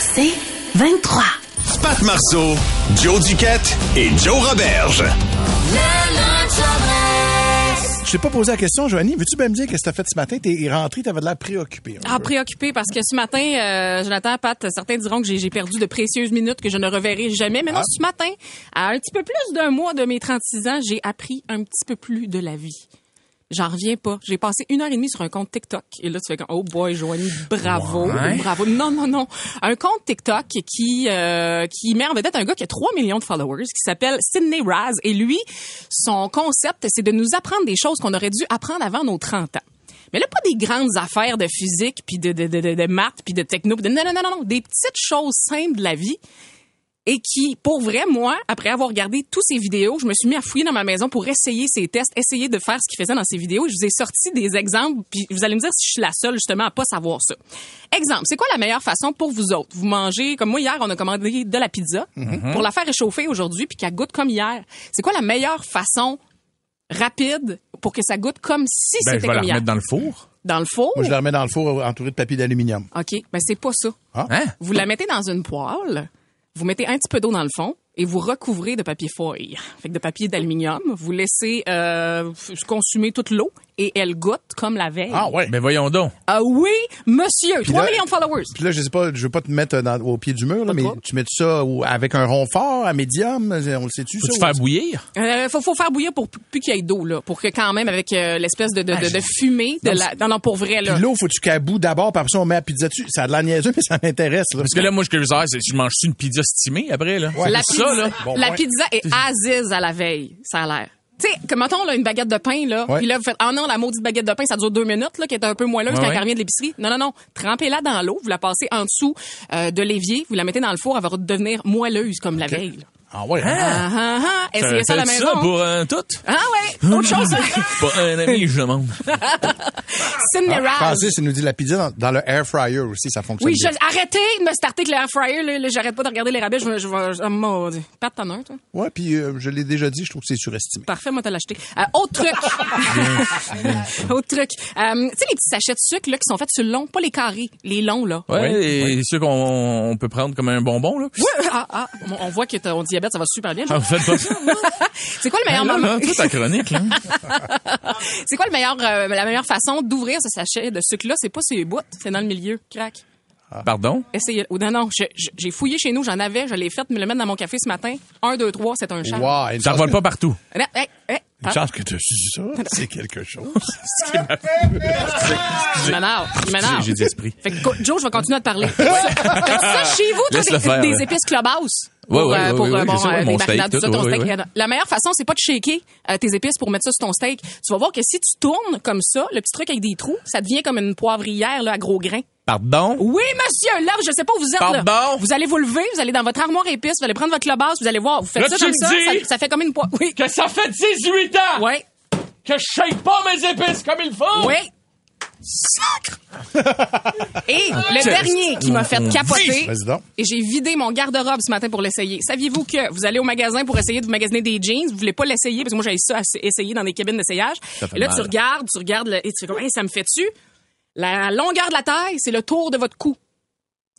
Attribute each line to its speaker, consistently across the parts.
Speaker 1: C'est 23.
Speaker 2: Pat Marceau, Joe Duquette et Joe Roberge.
Speaker 3: Je t'ai pas posé la question, Joanie. Veux-tu bien me dire qu'est-ce que t'as fait ce matin? T'es rentré, t'avais de l'air préoccupé.
Speaker 4: Ah, préoccupé parce que ce matin, euh, Jonathan, Pat, certains diront que j'ai j'ai perdu de précieuses minutes que je ne reverrai jamais. Mais non,
Speaker 3: Ah.
Speaker 4: ce matin, à un petit peu plus d'un mois de mes 36 ans, j'ai appris un petit peu plus de la vie. J'en reviens pas. J'ai passé une heure et demie sur un compte TikTok. Et là, tu fais comme, oh boy, Joanie, bravo, bravo. Non, non, non. Un compte TikTok qui, euh, qui met en vedette un gars qui a 3 millions de followers, qui s'appelle Sidney Raz. Et lui, son concept, c'est de nous apprendre des choses qu'on aurait dû apprendre avant nos 30 ans. Mais là, pas des grandes affaires de physique, puis de, de, de, de, de maths, puis de techno. puis de- non, non, non, non, non. Des petites choses simples de la vie et qui, pour vrai, moi, après avoir regardé tous ces vidéos, je me suis mis à fouiller dans ma maison pour essayer ces tests, essayer de faire ce qu'il faisait dans ces vidéos. Je vous ai sorti des exemples, puis vous allez me dire si je suis la seule, justement, à pas savoir ça. Exemple, c'est quoi la meilleure façon pour vous autres? Vous mangez, comme moi, hier, on a commandé de la pizza pour la faire réchauffer aujourd'hui, puis qu'elle goûte comme hier. C'est quoi la meilleure façon rapide pour que ça goûte comme si
Speaker 5: Ben, je
Speaker 4: c'était
Speaker 5: vais la
Speaker 4: comme hier?
Speaker 5: remettre dans le four.
Speaker 4: Dans le four?
Speaker 3: Moi, je la remets dans le four entouré de papier d'aluminium.
Speaker 4: OK, ben c'est pas ça.
Speaker 5: Hein?
Speaker 4: Vous la mettez dans une poêle, vous mettez un petit peu d'eau dans le fond et vous recouvrez de papier foil, fait de papier d'aluminium. Vous laissez euh, consumer toute l'eau et elle goûte comme la veille.
Speaker 3: Ah ouais.
Speaker 5: Ben voyons donc.
Speaker 4: Ah oui, monsieur, 3
Speaker 3: là-
Speaker 4: millions de followers.
Speaker 3: Puis là, je sais pas, je veux pas te mettre dans- au pied du mur, là, mais
Speaker 4: trop.
Speaker 3: tu mets ça avec un rond fort, à médium, on le sait-tu,
Speaker 5: Faut-tu
Speaker 3: ça?
Speaker 5: faire bouillir?
Speaker 4: Euh, faut, faut faire bouillir pour plus qu'il y ait d'eau là, pour que quand même avec euh, l'espèce de, de, de, de fumée de
Speaker 3: Non,
Speaker 4: la non non pour vrai là.
Speaker 3: Puis l'eau, faut-tu qu'elle bout d'abord, puis après ça, on met la pizza dessus? Ça a de la niaiseux, mais ça m'intéresse, là.
Speaker 5: Parce que là, moi, ce que je veux c'est je mange une pizza stimée après, là?
Speaker 3: Ouais.
Speaker 4: La
Speaker 5: C'est
Speaker 4: pizza,
Speaker 5: ça, là.
Speaker 3: Bon
Speaker 4: la pizza est aziz à la veille, ça a l'air. Tu sais, comme mettons là, une baguette de pain, là, puis là, vous faites, ah non, la maudite baguette de pain, ça dure deux minutes, là, qui est un peu moelleuse
Speaker 5: Ouais,
Speaker 4: quand
Speaker 5: ouais.
Speaker 4: elle revient de l'épicerie. Non, non, non. Trempez-la dans l'eau, vous la passez en dessous euh, de l'évier, vous la mettez dans le four, elle va devenir moelleuse comme la veille. là.
Speaker 3: Ah ouais.
Speaker 4: Ah, ah, ah. Essayez ça à la maison.
Speaker 5: ça pour euh, tout?
Speaker 4: Ah ouais, autre chose.
Speaker 5: Pour un ami, je demande.
Speaker 4: Sidney
Speaker 3: Ah,
Speaker 4: Raz.
Speaker 3: Francis, il nous dit la pizza dans, dans le air fryer aussi, ça fonctionne
Speaker 4: Oui, je,
Speaker 3: bien.
Speaker 4: arrêtez de me starter avec l'air fryer, là, là, j'arrête pas de regarder les rabais, je vais, je je. Pat, t'en as un, toi?
Speaker 3: Ouais, puis euh, je l'ai déjà dit, je trouve que c'est surestimé.
Speaker 4: Parfait, moi, t'as l'acheté. Euh, autre truc. autre truc. Euh, tu sais, les petits sachets de sucre, là, qui sont faits sur le long, pas les carrés, les longs, là.
Speaker 5: Ouais, et c'est sûr qu'on on peut prendre comme un bonbon, là.
Speaker 4: Ouais, ah, ah, on- on voit que ton diabète, ça va super bien.
Speaker 5: Ah, vous faites pas?
Speaker 4: C'est quoi le meilleur
Speaker 5: Là,
Speaker 4: moment?
Speaker 5: là, ta chronique, là.
Speaker 4: C'est quoi le meilleur, euh, la meilleure façon d'ouvrir ce sachet de sucre-là? C'est pas sur les bouts, c'est dans le milieu. Crac.
Speaker 5: Pardon?
Speaker 4: Essayez. Oh, non, non, j'ai fouillé chez nous, j'en avais, je l'ai fait, me le mettre dans mon café ce matin. Un, deux, trois, c'est un charme.
Speaker 3: Wow, une
Speaker 5: Ça
Speaker 3: que-
Speaker 5: pas partout.
Speaker 4: Eh, eh, eh,
Speaker 3: Une
Speaker 4: ah,
Speaker 3: chance que tu as su ça, c'est quelque chose.
Speaker 4: il m'énerve, il m'énerve.
Speaker 5: J'ai d'esprit.
Speaker 4: Fait que, Joe, je vais continuer à te parler. Ça chez vous, toi, des,
Speaker 5: faire,
Speaker 4: des
Speaker 5: ouais.
Speaker 4: épices Clubhouse?
Speaker 5: Ouais,
Speaker 4: pour,
Speaker 5: ouais,
Speaker 4: euh, pour euh, bon,
Speaker 5: ça,
Speaker 4: euh,
Speaker 5: ouais,
Speaker 4: des marinades, tout ça, ton steak. La meilleure façon, c'est pas de shaker euh, tes épices pour mettre ça sur ton steak. Tu vas voir que si tu tournes comme ça, le petit truc avec des trous, ça devient comme une poivrière là, à gros grains.
Speaker 5: Pardon?
Speaker 4: Oui, monsieur, là, je sais pas où vous êtes. Là.
Speaker 5: Pardon?
Speaker 4: Vous allez vous lever, vous allez dans votre armoire épice, vous allez prendre votre clubhouse, vous allez voir, vous faites
Speaker 5: Là,
Speaker 4: ça
Speaker 5: tu
Speaker 4: comme
Speaker 5: me
Speaker 4: ça,
Speaker 5: dis-
Speaker 4: ça, ça fait comme une poivre. Oui.
Speaker 5: Que ça fait 18 ans
Speaker 4: Ouais.
Speaker 5: que je shake pas mes épices comme il faut!
Speaker 4: Oui. Et le dernier qui m'a fait capoter, et j'ai vidé mon garde-robe ce matin pour l'essayer. Saviez-vous que vous allez au magasin pour essayer de vous magasiner des jeans, vous voulez pas l'essayer parce que moi j'avais ça à essayer dans des cabines d'essayage. Et là
Speaker 5: mal.
Speaker 4: tu regardes, tu regardes le- et tu fais comme Hey, ça me fait tu La longueur de la taille, c'est le tour de votre cou.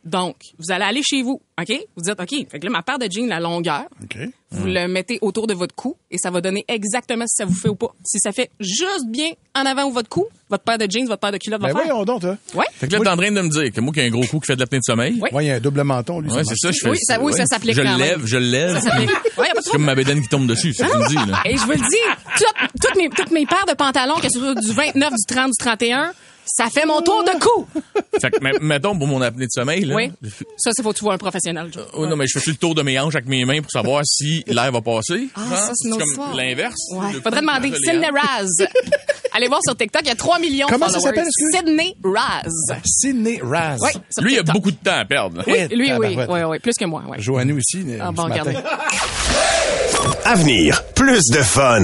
Speaker 4: Donc, vous allez aller chez vous, OK? Vous dites OK, fait que là ma paire de jeans la longueur,
Speaker 3: OK.
Speaker 4: vous le mettez autour de votre cou et ça va donner exactement si ça vous fait ou pas. Si ça fait juste bien en avant ou votre cou, votre paire de jeans, votre paire de culottes va
Speaker 3: Ben
Speaker 4: faire.
Speaker 3: voyons donc, toi.
Speaker 4: Ouais.
Speaker 5: Fait que là, t'es en train de me dire que moi qui ai un gros coup qui fait de l'apnée de sommeil.
Speaker 4: Oui.
Speaker 3: Ouais, il y a un double menton, lui.
Speaker 5: Ouais,
Speaker 3: ça
Speaker 5: c'est ça, je fais
Speaker 4: Oui, ça- oui, ça s'applique
Speaker 5: Je le lève, je le lève.
Speaker 4: Ça. Ouais,
Speaker 5: C'est comme ma bédaine qui tombe dessus, c'est ce que tu me dis, là.
Speaker 4: Et je vous le dis, toutes, toutes mes, toutes mes paires de pantalons, que ce soit du 29, du 30, du 31, ça fait mon tour de cou.
Speaker 5: Fait que, mettons, pour mon apnée de sommeil, là.
Speaker 4: Oui. Ça, c'est faut que tu vois un professionnel, Joe.
Speaker 5: Oh non, mais je fais le tour de mes hanches avec mes mains pour savoir si l'air va passer.
Speaker 4: Ah,
Speaker 5: Hein?
Speaker 4: ça, c'est
Speaker 5: comme l'inverse.
Speaker 4: Ouais. Faudrait
Speaker 5: coup,
Speaker 4: demander Cindy Raz. allez voir sur TikTok, il y a 3 millions
Speaker 3: Comment
Speaker 4: de
Speaker 3: ça
Speaker 4: followers.
Speaker 3: s'appelle, excuse?
Speaker 4: Sydney Raz.
Speaker 3: Sydney Raz.
Speaker 4: Oui,
Speaker 5: Lui, il a beaucoup de temps à perdre.
Speaker 4: Oui, lui, oui, oui, oui, plus que moi, ouais.
Speaker 3: Joanny aussi.
Speaker 4: Ah, bon,
Speaker 3: matin.
Speaker 4: regardez.
Speaker 2: Avenir, plus de fun.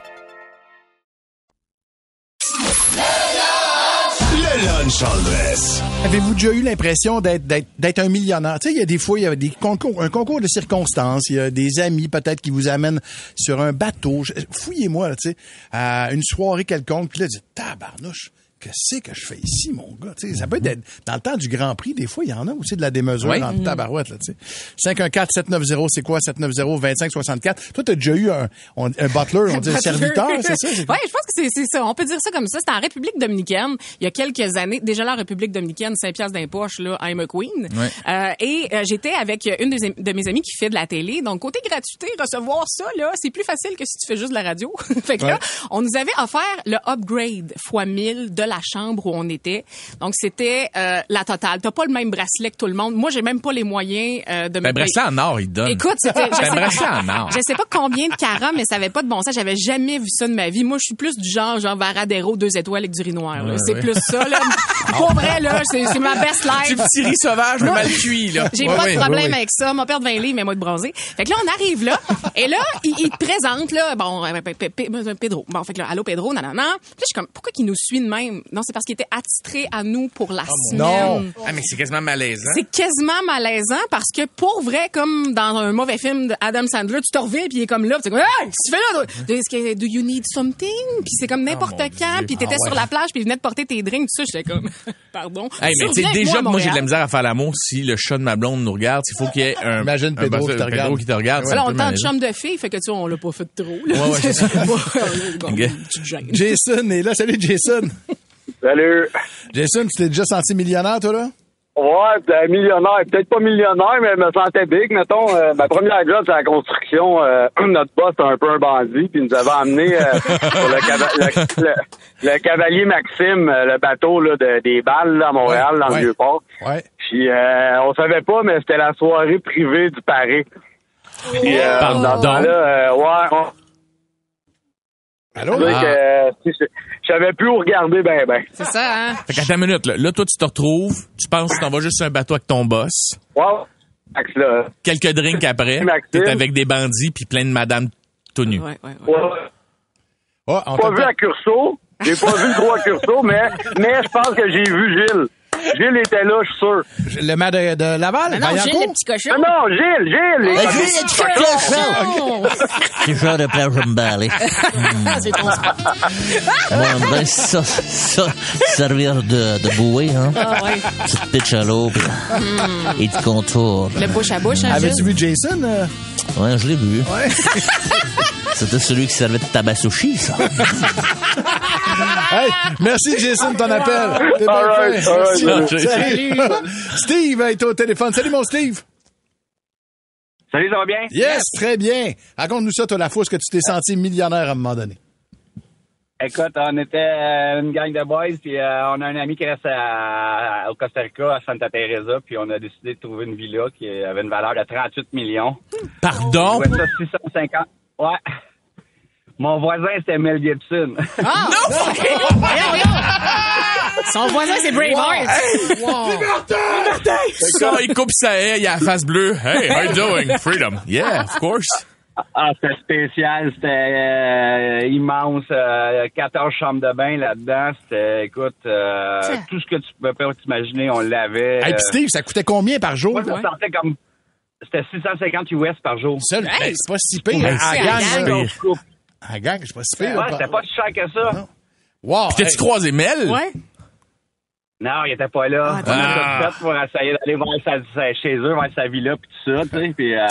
Speaker 3: Avez-vous déjà eu l'impression d'être, un millionnaire? Tu sais, il y a des fois, il y a des concours, un concours de circonstances. Il y a des amis peut-être qui vous amènent sur un bateau. Fouillez-moi, tu sais, à une soirée quelconque. Puis là, dites, tabarnouche. Qu'est-ce que je fais ici, mon gars? Ça peut être dans le temps du Grand Prix, des fois, il y en a aussi de la démesure
Speaker 5: Oui.
Speaker 3: en tabarouette. Là, tu sais. 514-790, c'est quoi? 790-2564. Toi, t'as déjà eu un, butler, on dit un serviteur, c'est ça?
Speaker 4: Oui, je pense que c'est- c'est ça. On peut dire ça comme ça. C'était en République dominicaine, il y a quelques années. Déjà là, en République dominicaine, 5 piastres d'impoche, là, I'm a queen. Euh, et euh, j'étais avec une de, de mes amies qui fait de la télé. Donc, côté gratuité, recevoir ça, là, c'est plus facile que si tu fais juste de la radio. fait que là, on nous avait offert le upgrade fois 1000 de la chambre où on était. Donc, c'était euh, la totale. T'as pas le même bracelet que tout le monde. Moi, j'ai même pas les moyens euh, de me
Speaker 5: Ben, bracelet en or, il donne.
Speaker 4: Écoute, c'était, je
Speaker 5: Ben,
Speaker 4: sais,
Speaker 5: bracelet en or.
Speaker 4: je sais pas combien de carats, mais ça avait pas de bon sens. J'avais jamais vu ça de ma vie. Moi, je suis plus du genre, genre Varadero, deux étoiles avec du riz noir.
Speaker 5: Ouais,
Speaker 4: c'est
Speaker 5: ouais.
Speaker 4: plus ça, là. Pour vrai, là, c'est, c'est ma best
Speaker 5: Du
Speaker 4: life.
Speaker 5: petit riz sauvage, mais mal cuit, là.
Speaker 4: J'ai
Speaker 3: Ouais,
Speaker 4: pas de problème avec ça. Père de 20 livres, mais moi de bronzer. Fait que là, on arrive là. et là, il, il te présente, là, bon, euh, Pe- Pe- Pe- Pedro. Bon, fait que là, allô, Pedro, nanana. Puis là, je suis comme, pourquoi qu'il nous suit de même? Non, c'est parce qu'il était attitré à nous pour la semaine.
Speaker 3: Non.
Speaker 5: Ah, mais c'est quasiment malaisant.
Speaker 4: C'est quasiment malaisant parce que pour vrai, comme dans un mauvais film d'Adam Sandler, tu te reviens puis il est comme là, tu es comme hey, tu fais là? Que do you need something? Puis c'est comme n'importe
Speaker 5: mon
Speaker 4: quand, puis t'étais sur la plage puis il venait de porter tes drinks, tout ça, j'étais comme pardon.
Speaker 5: Hey, mais
Speaker 4: Tu
Speaker 5: déjà, moi, j'ai de la misère à faire l'amour si le chat de ma blonde nous regarde. Il faut qu'il y ait un.
Speaker 3: Imagine
Speaker 5: un
Speaker 3: Pedro qui te regarde.
Speaker 5: qui te regarde. c'est
Speaker 4: Là,
Speaker 5: un
Speaker 4: on tente chambre de fille, fait que tu sais, on l'a pas fait de trop. Là.
Speaker 5: Ouais, ouais.
Speaker 4: Bon.
Speaker 3: Jason est là. Salut, Jason.
Speaker 6: Salut.
Speaker 3: Jason, tu t'es déjà senti millionnaire, toi, là?
Speaker 6: Ouais, ben, millionnaire, peut-être pas millionnaire, mais je me sentais big. Mettons, euh, ma première job, c'est la construction. Euh, notre boss, c'était un peu un bandit, puis il nous avait emmené euh, sur le, cava- le- le- le cavalier Maxime, euh, le bateau là, de- des balles là, à Montréal,
Speaker 3: Ouais,
Speaker 6: dans
Speaker 3: ouais.
Speaker 6: le Vieux-Port.
Speaker 3: Ouais.
Speaker 6: Puis euh, on savait pas, mais c'était la soirée privée du Paris. Puis, euh,
Speaker 5: Pardon?
Speaker 6: dans ce temps-là, euh, ouais, on
Speaker 3: Allô?
Speaker 5: Ah.
Speaker 6: que euh, je savais plus où regarder, ben, ben.
Speaker 4: C'est ça, hein?
Speaker 5: Fait qu'à ta minute, là, là, toi, tu te retrouves, tu penses que tu t'en vas juste sur un bateau avec ton boss.
Speaker 6: Là.
Speaker 5: Quelques drinks après, t'es avec des bandits puis plein de madames tout nues.
Speaker 4: Ouais, ouais, ouais.
Speaker 6: Ouais.
Speaker 3: Oh, on
Speaker 6: pas vu à Curso. J'ai pas vu le gros à Curso, mais, mais je pense que j'ai vu Gilles. Gilles était là, je suis sûr.
Speaker 3: Le maire de, de Laval?
Speaker 4: Mais non, Gilles, le petit cochon.
Speaker 6: Non, non, Gilles, Gilles. les-
Speaker 4: cochon!
Speaker 7: C'est genre de plage de me baler.
Speaker 4: C'est ton sport.
Speaker 7: Bon, ben, ça, ça, servir de, de bouée, hein.
Speaker 4: Ah, ouais.
Speaker 7: Petite pitch à l'eau, et du contour.
Speaker 4: Le bouche à bouche, hein,
Speaker 3: Avais-tu
Speaker 4: Gilles?
Speaker 3: vu Jason? euh?
Speaker 7: Ouais, je l'ai vu. C'était celui qui servait de tabac sushi, ça.
Speaker 3: Hey, merci Jason de ton appel. T'es bien
Speaker 6: right,
Speaker 3: Merci.
Speaker 5: salut.
Speaker 3: Salut. Steve est au téléphone. Salut mon Steve.
Speaker 6: Salut, ça va bien?
Speaker 3: Yes, très bien. Raconte-nous ça, toi, la fausse que tu t'es senti millionnaire à un moment donné?
Speaker 6: Écoute, on était euh, une gang de boys, puis euh, on a un ami qui reste à- au Costa Rica, à Santa Teresa, puis on a décidé de trouver une villa qui avait une valeur de 38 millions.
Speaker 5: Pardon?
Speaker 6: Ouais, ça, 650. Ouais. Mon voisin, c'était Mel Gibson.
Speaker 4: Ah! Voyons. Son voisin, c'est Braveheart.
Speaker 5: Ça, il coupe sa haie, il a la face bleue. Hey, how you doing? Freedom. Yeah, of course.
Speaker 6: Ah, c'était spécial, c'était euh, immense, euh, 14 chambres de bain là-dedans, c'était, écoute, euh, tout ce que tu peux pas t'imaginer, on l'avait.
Speaker 3: Hey,
Speaker 6: euh,
Speaker 3: puis Steve, ça coûtait combien par jour?
Speaker 6: moi, ça sortait comme, c'était 650 US par jour.
Speaker 3: Seul,
Speaker 4: Hey.
Speaker 3: ben, c'est pas si pire. Gang,
Speaker 4: À la gang,
Speaker 3: c'est pas si pire.
Speaker 6: Ouais,
Speaker 3: là,
Speaker 6: c'était pas si cher que ça.
Speaker 3: Non. Wow.
Speaker 5: Puis t'as-tu
Speaker 3: hey.
Speaker 5: croisé Mel?
Speaker 4: Ouais.
Speaker 6: Non, il était pas là.
Speaker 4: Ah,
Speaker 6: on a
Speaker 5: ah.
Speaker 6: tout fait pour essayer d'aller voir sa, sa- chez eux, voir sa villa, puis tout ça, tu sais, puis euh,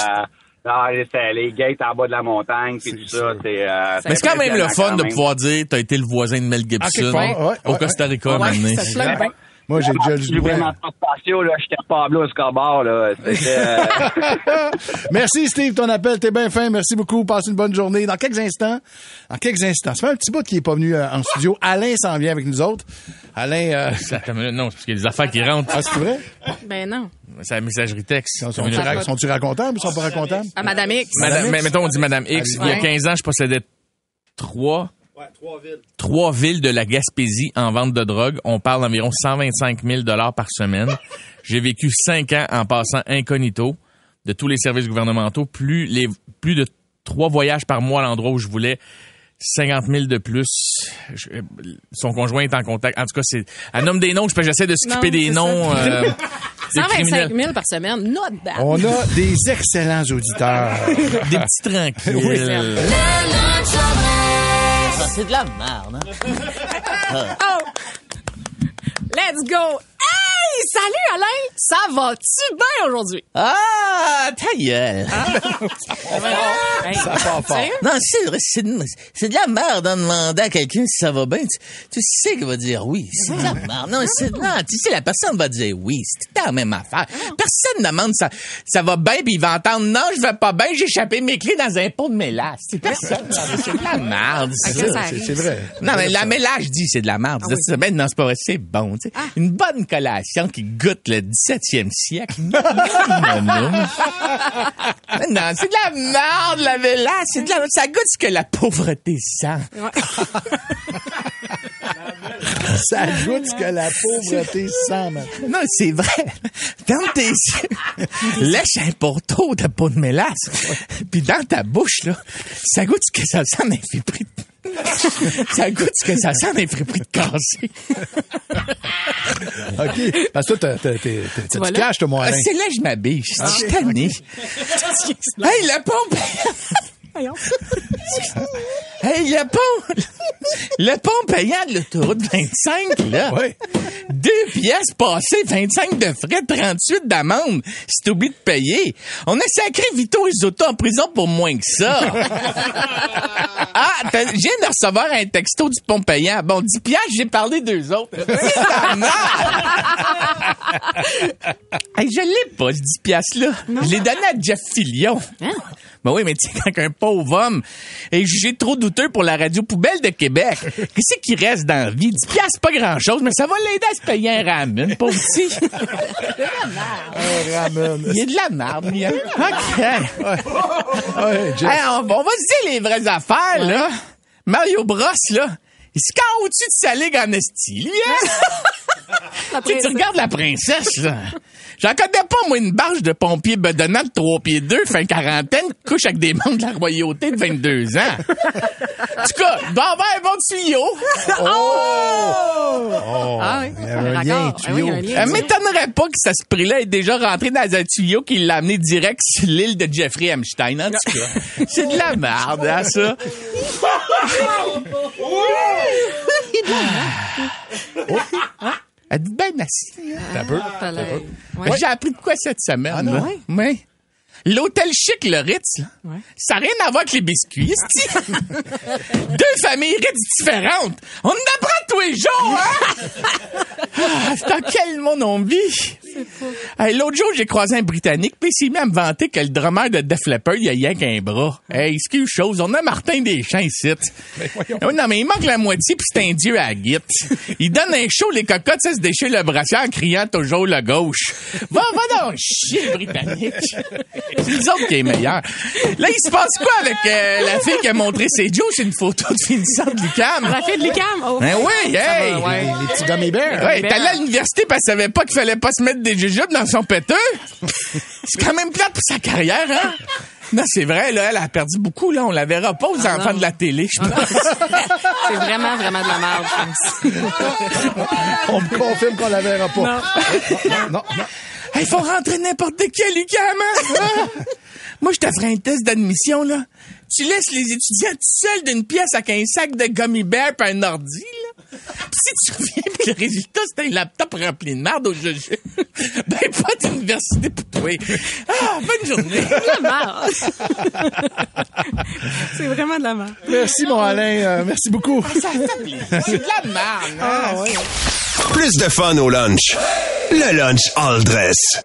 Speaker 6: Ah, c'est les gates en bas de la montagne, puis tout ça, c'est... euh,
Speaker 5: Mais c'est quand même le fun
Speaker 6: quand
Speaker 5: de
Speaker 6: même.
Speaker 5: pouvoir dire t'as été le voisin de Mel Gibson
Speaker 3: quelque part, ouais,
Speaker 5: au
Speaker 3: ouais.
Speaker 5: Costa Rica un
Speaker 3: Moi, j'ai déjà
Speaker 6: J'ai
Speaker 3: le
Speaker 6: vraiment pas patio, là. J'étais pas scoreboard, là. C'était... euh,
Speaker 3: Merci Steve, ton appel, t'es bien fin. Merci beaucoup. Passe une bonne journée. Dans quelques instants, dans quelques instants, ça fait un petit bout qui est pas venu euh, en studio. Alain s'en vient avec nous autres. Alain, euh,
Speaker 5: non, c'est parce qu'il y a des affaires qui rentrent.
Speaker 3: ah, c'est vrai?
Speaker 4: Ben non.
Speaker 5: C'est la messagerie texte.
Speaker 3: Sont- ra- sont-tu racontables ou sont pas racontables?
Speaker 4: À Madame X.
Speaker 5: Madame,
Speaker 3: Madame
Speaker 5: mais
Speaker 3: X?
Speaker 5: mettons, on dit Madame X. Il y a
Speaker 4: Ouais.
Speaker 5: 15 ans, je possédais trois. Trois villes de la Gaspésie en vente de drogue. On parle d'environ 125 000 par semaine. J'ai vécu cinq ans en passant incognito de tous les services gouvernementaux. Plus les, plus de trois voyages par mois à l'endroit où je voulais. 50 000 de plus. Je- son conjoint est en contact. En tout cas, c'est, elle nomme des noms. Je j'essaie de skipper
Speaker 4: Non,
Speaker 5: des noms.
Speaker 4: ça.
Speaker 5: euh, des
Speaker 4: 125
Speaker 5: criminels.
Speaker 4: 000 par semaine. Not bad.
Speaker 3: On a des excellents auditeurs.
Speaker 5: Des petits tranquilles.
Speaker 7: C'est de la merde. Hein?
Speaker 4: Oh! Let's go! Salut Alain! Ça va-tu bien aujourd'hui?
Speaker 7: Ah, ta gueule.
Speaker 4: Hey,
Speaker 3: Ça part fort.
Speaker 7: Non, c'est vrai, c'est de, c'est de la merde en demandant à quelqu'un si ça va bien. Tu, tu sais qu'il va dire oui. C'est de la merde. Non, c'est, non, tu sais, la personne va dire oui. C'est tout la même affaire. Personne ne demande ça, ça va bien puis il va entendre non, je vais pas bien, j'ai échappé mes clés dans un pot de mélasse. C'est personne. C'est de la merde, ça.
Speaker 4: Ok, ça
Speaker 3: C'est vrai.
Speaker 7: Non, mais la mélange dit c'est de la merde.
Speaker 4: Ah oui.
Speaker 7: C'est- ben, non, c'est pas vrai, c'est bon. tu sais. Une bonne collation qui goûte le 17e siècle. non, non, non. Non, c'est de la merde, la mélange. C'est de la Ça goûte ce que la pauvreté sent.
Speaker 3: Ça goûte ce que la pauvreté sent, man.
Speaker 7: Non, c'est vrai. Ferme tes yeux. Lèche un poteau de peau de mélasse. Puis dans ta bouche, là, ça goûte ce que ça sent d'un de... ça goûte ce que ça sent d'un de cassé.
Speaker 3: OK. Parce que toi, t'as-
Speaker 4: là?
Speaker 3: caches, toi, mon
Speaker 7: Ah, c'est là que je m'habille. Je suis tanné. Hey, pont!
Speaker 4: Voyons.
Speaker 7: Hey, le pont! Le pont payant de l'autoroute 25, là.
Speaker 3: Oui.
Speaker 7: Deux pièces passées, 25 de frais, 38 d'amende. Si t'oublies de payer. On a sacré Vito Risotto en prison pour moins que ça. ah, je viens de recevoir un texto du pont payant. Bon, 10 pièces, j'ai parlé d'eux autres. hey, je l'ai pas, ce 10 pièces-là. Je l'ai donné à Jeff Fillion.
Speaker 4: Hein?
Speaker 7: Ben oui, mais tu sais, quand un pauvre homme est jugé trop douteux pour la radio poubelle de Québec, qu'est-ce qui reste dans la vie? 10 piastres, pas grand-chose, mais ça va l'aider à se payer un ramen, pauvre petit.
Speaker 3: Un ramen.
Speaker 7: Il y a de la merde, lui, hein? OK.
Speaker 3: Ouais, Jeff.
Speaker 7: Hey, on, on va se dire les vraies affaires, là. Mario Bros, là, il se carre au-dessus de sa ligue en esti, lui, hein?
Speaker 4: La
Speaker 7: Tu sais, tu
Speaker 4: princesse.
Speaker 7: regardes la princesse, là. J'en connais pas, moi, une barge de pompier bedonnant de 3 pieds 2, fin quarantaine, qui couche avec des membres de la royauté de 22 ans. en tout cas, avoir un bon tuyau.
Speaker 4: Ah oui.
Speaker 3: Il y a un lien,
Speaker 4: Ah oui,
Speaker 3: tuyau.
Speaker 7: Elle m'étonnerait pas que ça se prix-là est déjà rentré dans un tuyau qui l'a amené direct sur l'île de Jeffrey Epstein, en tout cas. C'est de la merde, hein, ça. Elle dit bien assis.
Speaker 3: T'as peu.
Speaker 4: T'as Ouais.
Speaker 7: J'ai appris de quoi cette semaine?
Speaker 3: Ah, non?
Speaker 7: là? Ouais? L'hôtel chic, le Ritz, là,
Speaker 4: Ouais.
Speaker 7: ça n'a rien à voir avec les biscuits. Deux familles Ritz différentes. On en apprend tous les jours, hein? Ah, c'est dans quel monde on vit? Hey, L'autre jour, j'ai croisé un Britannique, puis il s'est mis à me vanter que le drummer de Def Leppard, il a rien qu'un bras. Hey, excuse chose, on a Martin Deschamps ici. Non, mais il manque la moitié, puis c'est un dieu à la guite. Il donne un show, les cocottes, ça se déchire le brassière en criant toujours le gauche. Va, va donc chier, Britannique. C'est nous autres qui est meilleur. Là, il se passe quoi avec euh, la fille qui a montré ses Joe? C'est une photo de finissante de l'UQAM.
Speaker 4: La fille de l'UQAM. Oh.
Speaker 7: Ben oui, hey!
Speaker 4: va, ouais.
Speaker 3: Les, les petits gummy bears.
Speaker 7: Ouais, t'es allé à l'université parce qu'elle savait pas qu'il fallait pas se mettre des jujubes dans son péteux? C'est quand même plate pour sa carrière, hein? Non, c'est vrai, là, elle a perdu beaucoup, là. On la verra pas aux enfants
Speaker 4: non.
Speaker 7: de la télé, je pense.
Speaker 4: C'est vraiment, vraiment de la merde, je pense.
Speaker 3: On me confirme qu'on la verra pas. Non, non, non.
Speaker 7: Il faut rentrer n'importe quel UQAM, hein? Moi, je te ferai un test d'admission, là. Tu laisses les étudiants tout seuls d'une pièce avec un sac de gummy bear et un ordi, là. Si tu reviens pis le résultat, c'était un laptop rempli de merde au jeu, ben pas d'université pour toi. Ah, bonne journée.
Speaker 4: la merde. C'est vraiment de la merde.
Speaker 3: Merci, mon Alain. Euh, merci beaucoup.
Speaker 7: Ça. C'est de la merde. hein?
Speaker 3: Ah, ouais.
Speaker 2: Plus de fun au lunch. Le lunch all dress.